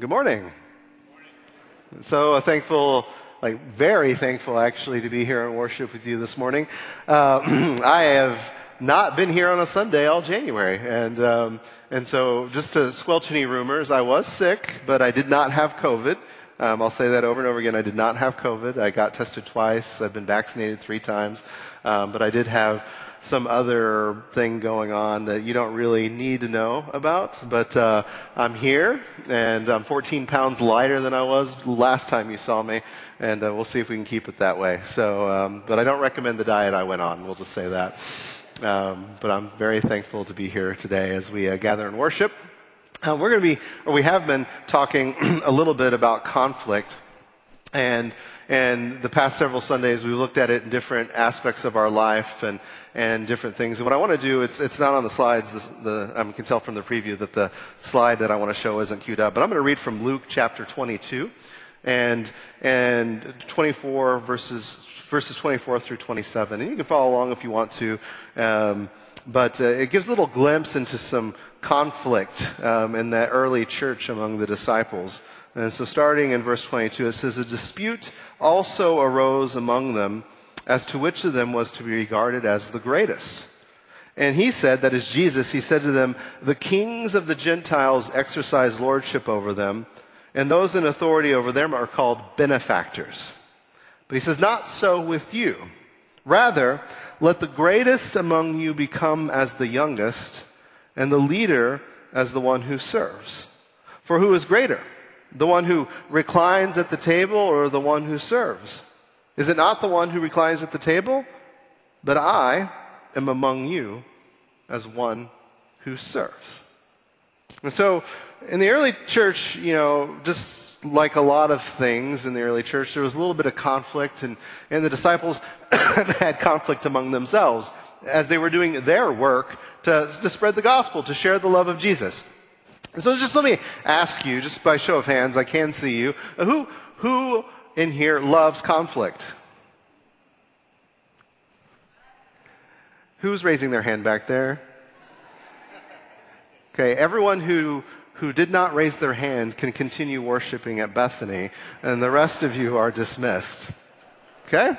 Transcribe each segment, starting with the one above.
Good morning. So uh, thankful, like very thankful actually to be here and worship with you this morning. Uh, I have not been here on a Sunday all January, and um, and so just to squelch any rumors, I was sick, but I did not have COVID. Um, I'll say that over and over again. I did not have COVID. I got tested twice. I've been vaccinated three times, um, but I did have some other thing going on that you don't really need to know about. But uh, I'm here, and I'm 14 pounds lighter than I was last time you saw me, and uh, we'll see if we can keep it that way. So, um, but I don't recommend the diet I went on. We'll just say that. Um, but I'm very thankful to be here today as we uh, gather and worship. Uh, we're going to be, or we have been talking a little bit about conflict, and and the past several Sundays we've looked at it in different aspects of our life and and different things. And what I want to do, it's, it's not on the slides. The, the, I can tell from the preview that the slide that I want to show isn't queued up. But I'm going to read from Luke chapter 22 and, and 24 verses, verses 24 through 27. And you can follow along if you want to. Um, but uh, it gives a little glimpse into some conflict um, in that early church among the disciples. And so starting in verse 22, it says, A dispute also arose among them as to which of them was to be regarded as the greatest. And he said, that is Jesus, he said to them, the kings of the Gentiles exercise lordship over them, and those in authority over them are called benefactors. But he says, not so with you. Rather, let the greatest among you become as the youngest, and the leader as the one who serves. For who is greater? The one who reclines at the table or the one who serves? Is it not the one who reclines at the table? But I am among you as one who serves. And so, in the early church, you know, just like a lot of things in the early church, there was a little bit of conflict, and, and the disciples had conflict among themselves as they were doing their work to, to spread the gospel, to share the love of Jesus. And so just let me ask you, just by show of hands, I can see you, who, who in here loves conflict? Who's raising their hand back there? Okay, everyone who who did not raise their hand can continue worshiping at Bethany, and the rest of you are dismissed. Okay?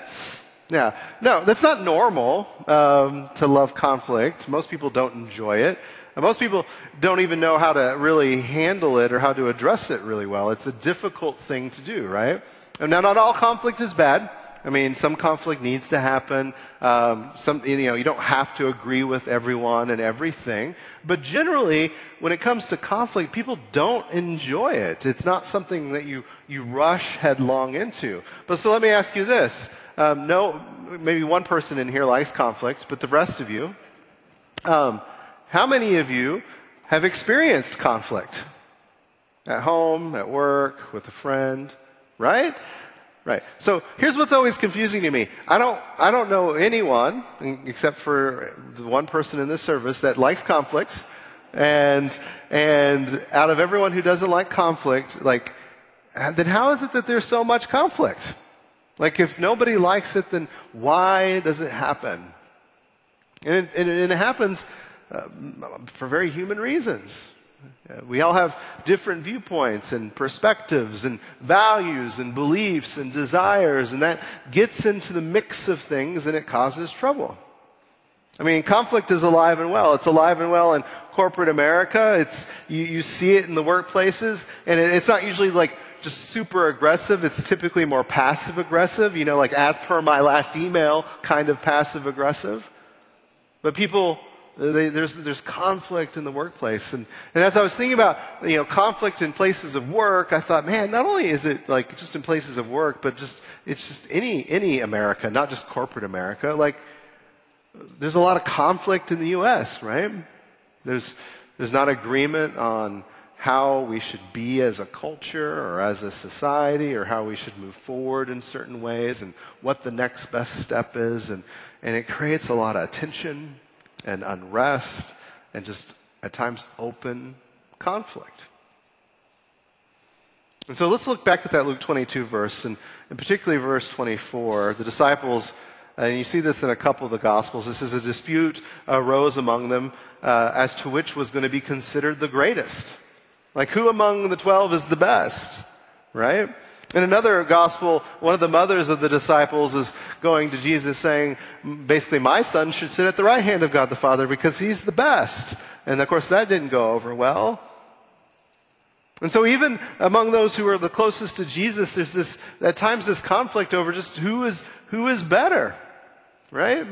Yeah. No, that's not normal um, to love conflict. Most people don't enjoy it. And most people don't even know how to really handle it or how to address it really well. It's a difficult thing to do, right? Now, not all conflict is bad. I mean, some conflict needs to happen. Um, some, you know, you don't have to agree with everyone and everything. But generally, when it comes to conflict, people don't enjoy it. It's not something that you, you rush headlong into. But so let me ask you this. Um, no, maybe one person in here likes conflict, but the rest of you, um, how many of you have experienced conflict? At home, at work, with a friend, right? Right. So here's what's always confusing to me. I don't, I don't know anyone, except for the one person in this service, that likes conflict. And, and out of everyone who doesn't like conflict, like, then how is it that there's so much conflict? Like, if nobody likes it, then why does it happen? And it, and it happens uh, for very human reasons. Uh, we all have different viewpoints and perspectives and values and beliefs and desires, and that gets into the mix of things and it causes trouble. I mean, conflict is alive and well. It's alive and well in corporate America. It's, you, you see it in the workplaces, and it, it's not usually like just super aggressive. It's typically more passive aggressive, you know, like as per my last email kind of passive aggressive. But people they, there's, there's conflict in the workplace. And, and as I was thinking about, you know, conflict in places of work, I thought, man, not only is it like just in places of work, but just, it's just any, any America, not just corporate America. Like, there's a lot of conflict in the U.S., right? There's, there's not agreement on how we should be as a culture or as a society or how we should move forward in certain ways and what the next best step is. And, and it creates a lot of tension and unrest and just at times open conflict. And so let's look back at that Luke 22 verse, and, and particularly verse 24. The disciples, and you see this in a couple of the Gospels, this is a dispute arose among them uh, as to which was going to be considered the greatest. Like, who among the 12 is the best? Right? In another gospel, one of the mothers of the disciples is going to Jesus saying, basically, my son should sit at the right hand of God the Father because he's the best. And of course, that didn't go over well. And so even among those who are the closest to Jesus, there's this, at times this conflict over just who is, who is better, right?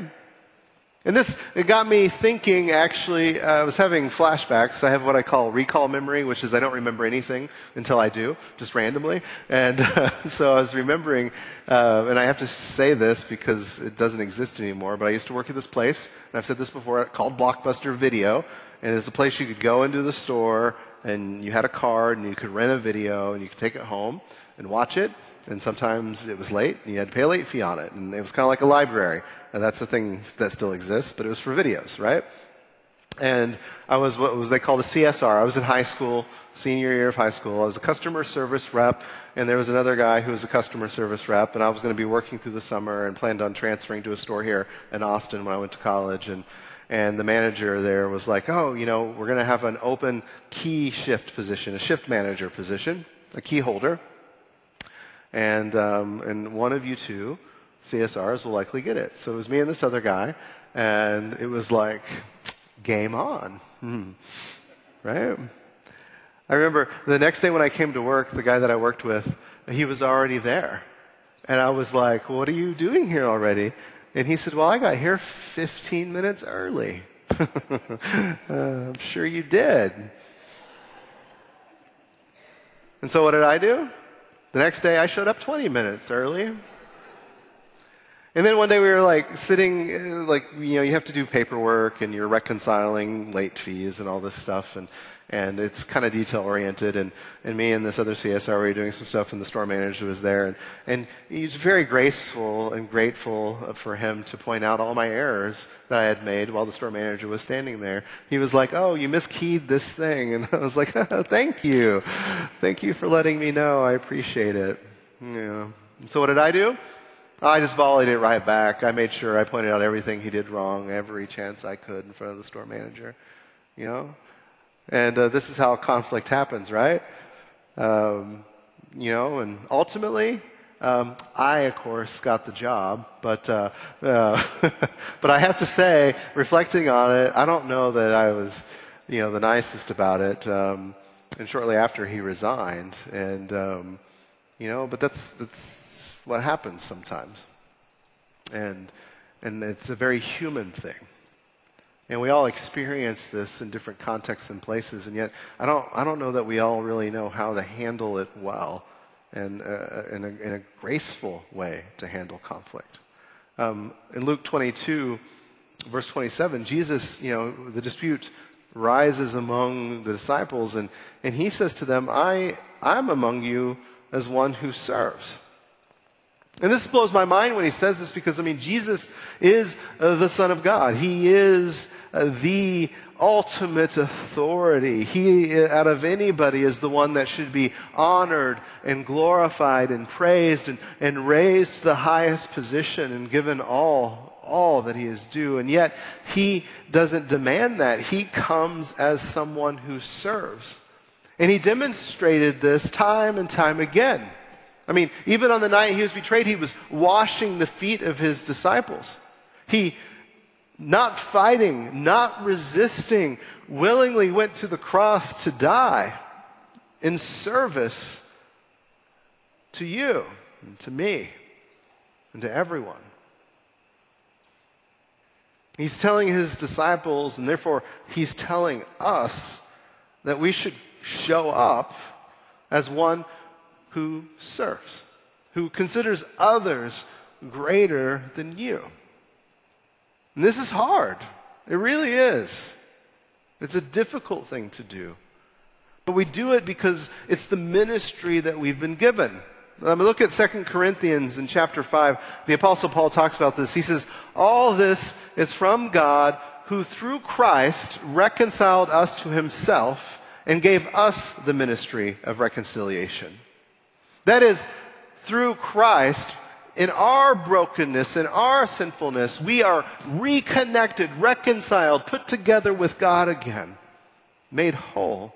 And this, it got me thinking actually, uh, I was having flashbacks. I have what I call recall memory, which is I don't remember anything until I do, just randomly. And uh, so I was remembering, uh, and I have to say this because it doesn't exist anymore, but I used to work at this place, and I've said this before, called Blockbuster Video. And it's a place you could go into the store and you had a card and you could rent a video and you could take it home and watch it. And sometimes it was late and you had to pay a late fee on it. And it was kind of like a library. And that's the thing that still exists, but it was for videos, right? And I was what was they called a CSR. I was in high school, senior year of high school. I was a customer service rep, and there was another guy who was a customer service rep, and I was going to be working through the summer and planned on transferring to a store here in Austin when I went to college. And and the manager there was like, oh, you know, we're going to have an open key shift position, a shift manager position, a key holder. And, um, and one of you two CSRs will likely get it. So it was me and this other guy, and it was like, game on. Hmm. Right? I remember the next day when I came to work, the guy that I worked with, he was already there. And I was like, what are you doing here already? And he said, Well, I got here 15 minutes early. uh, I'm sure you did. And so what did I do? The next day I showed up 20 minutes early. And then one day we were like sitting, uh, like, you know, you have to do paperwork and you're reconciling late fees and all this stuff. And, and it's kind of detail oriented. And, and me and this other CSR were doing some stuff, and the store manager was there. And, and he was very graceful and grateful for him to point out all my errors that I had made while the store manager was standing there. He was like, Oh, you miskeyed this thing. And I was like, Thank you. Thank you for letting me know. I appreciate it. Yeah. So what did I do? I just volleyed it right back. I made sure I pointed out everything he did wrong every chance I could in front of the store manager. You know? And uh, this is how conflict happens, right? Um, you know, and ultimately, um, I, of course, got the job, but uh, uh, but I have to say, reflecting on it, I don't know that I was, you know, the nicest about it. Um, and shortly after, he resigned, and um, you know, but that's that's what happens sometimes, and and it's a very human thing. And we all experience this in different contexts and places, and yet I don't, I don't know that we all really know how to handle it well and uh, in, a, in, a, graceful way to handle conflict. Um, in Luke 22, verse 27, Jesus, you know, the dispute rises among the disciples, and, and he says to them, I, I'm among you as one who serves. And this blows my mind when he says this because, I mean, Jesus is uh, the Son of God. He is uh, the ultimate authority. He, out of anybody, is the one that should be honored and glorified and praised and, and raised to the highest position and given all, all that he is due. And yet, he doesn't demand that. He comes as someone who serves. And he demonstrated this time and time again. I mean, even on the night he was betrayed, he was washing the feet of his disciples. He not fighting, not resisting, willingly went to the cross to die in service to you and to me and to everyone. He's telling his disciples, and therefore he's telling us that we should show up as one who serves, who considers others greater than you. And this is hard. It really is. It's a difficult thing to do. But we do it because it's the ministry that we've been given. Um, look at 2 Corinthians in chapter 5. The apostle Paul talks about this. He says, all this is from God who through Christ reconciled us to himself and gave us the ministry of reconciliation. That is, through Christ, in our brokenness, in our sinfulness, we are reconnected, reconciled, put together with God again, made whole.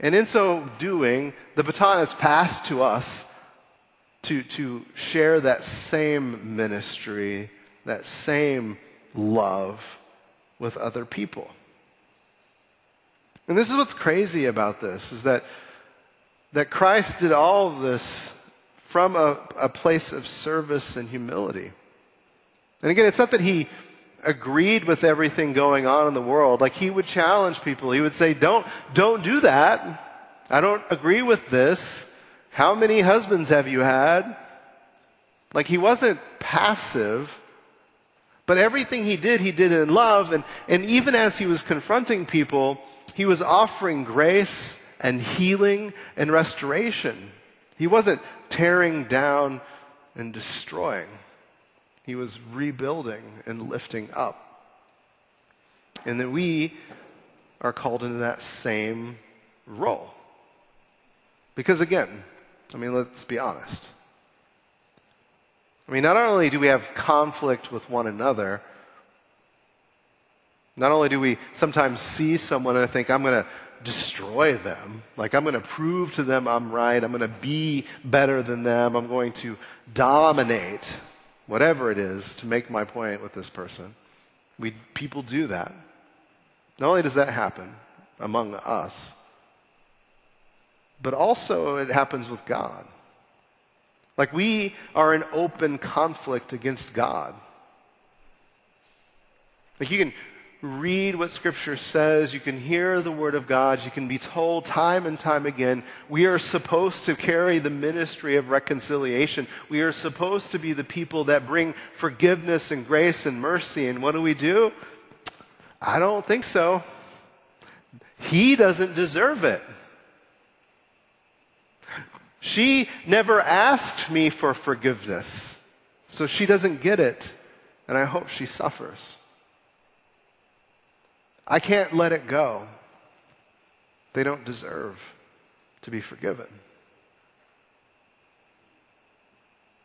And in so doing, the baton is passed to us to, to share that same ministry, that same love with other people. And this is what's crazy about this is that, that Christ did all of this from a, a place of service and humility. And again, it's not that he agreed with everything going on in the world. Like he would challenge people. He would say, don't, don't do that. I don't agree with this. How many husbands have you had? Like he wasn't passive, but everything he did, he did in love. And, and even as he was confronting people, he was offering grace and healing and restoration. He wasn't tearing down and destroying. He was rebuilding and lifting up. And then we are called into that same role. Because again, I mean, let's be honest. I mean, not only do we have conflict with one another, not only do we sometimes see someone and think, I'm going to destroy them, like I'm going to prove to them I'm right, I'm going to be better than them, I'm going to dominate whatever it is to make my point with this person. We, people do that. Not only does that happen among us, but also it happens with God. Like we are in open conflict against God. Like you can read what Scripture says, you can hear the Word of God, you can be told time and time again, we are supposed to carry the ministry of reconciliation. We are supposed to be the people that bring forgiveness and grace and mercy. And what do we do? I don't think so. He doesn't deserve it. She never asked me for forgiveness, so she doesn't get it, and I hope she suffers. I can't let it go. They don't deserve to be forgiven.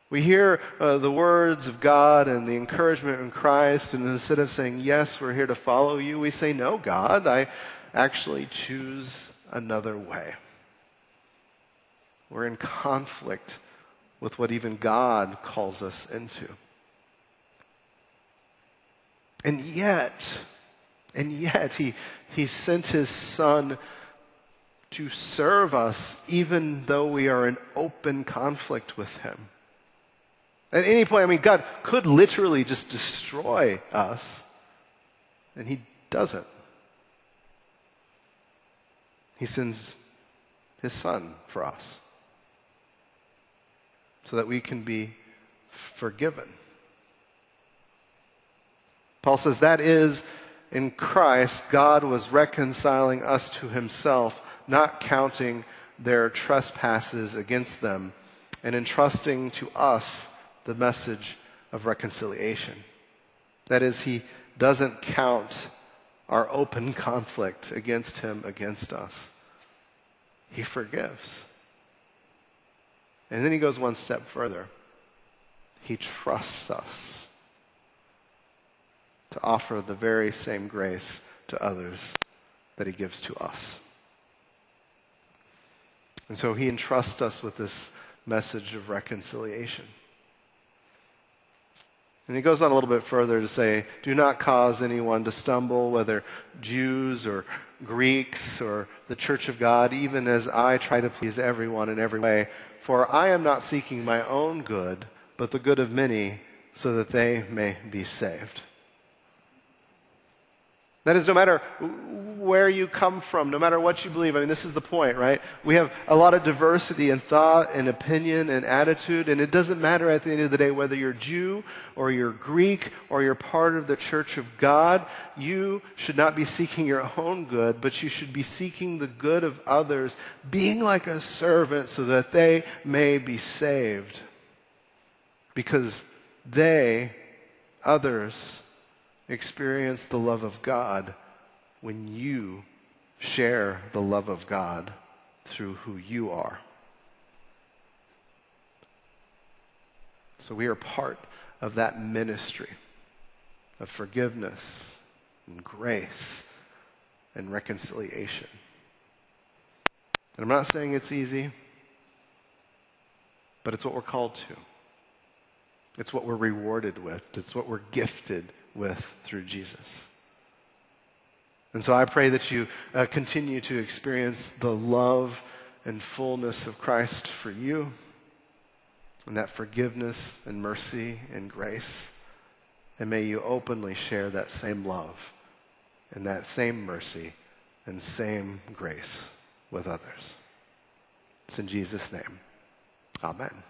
We hear uh, the words of God and the encouragement in Christ, and instead of saying, Yes, we're here to follow you, we say, No, God, I actually choose another way. We're in conflict with what even God calls us into. And yet, and yet, he, he sent his son to serve us, even though we are in open conflict with him. At any point, I mean, God could literally just destroy us, and he doesn't. He sends his son for us so that we can be forgiven. Paul says that is in Christ, God was reconciling us to himself, not counting their trespasses against them, and entrusting to us the message of reconciliation. That is, he doesn't count our open conflict against him, against us. He forgives. And then he goes one step further. He trusts us to offer the very same grace to others that he gives to us. And so he entrusts us with this message of reconciliation. And he goes on a little bit further to say, Do not cause anyone to stumble, whether Jews or Greeks or the church of God, even as I try to please everyone in every way. For I am not seeking my own good, but the good of many, so that they may be saved. That is, no matter where you come from, no matter what you believe, I mean, this is the point, right? We have a lot of diversity in thought and opinion and attitude, and it doesn't matter at the end of the day whether you're Jew or you're Greek or you're part of the church of God. You should not be seeking your own good, but you should be seeking the good of others, being like a servant so that they may be saved. Because they, others, experience the love of God when you share the love of God through who you are. So we are part of that ministry of forgiveness and grace and reconciliation. And I'm not saying it's easy, but it's what we're called to. It's what we're rewarded with. It's what we're gifted with through Jesus. And so I pray that you uh, continue to experience the love and fullness of Christ for you, and that forgiveness and mercy and grace. And may you openly share that same love and that same mercy and same grace with others. It's in Jesus' name. Amen.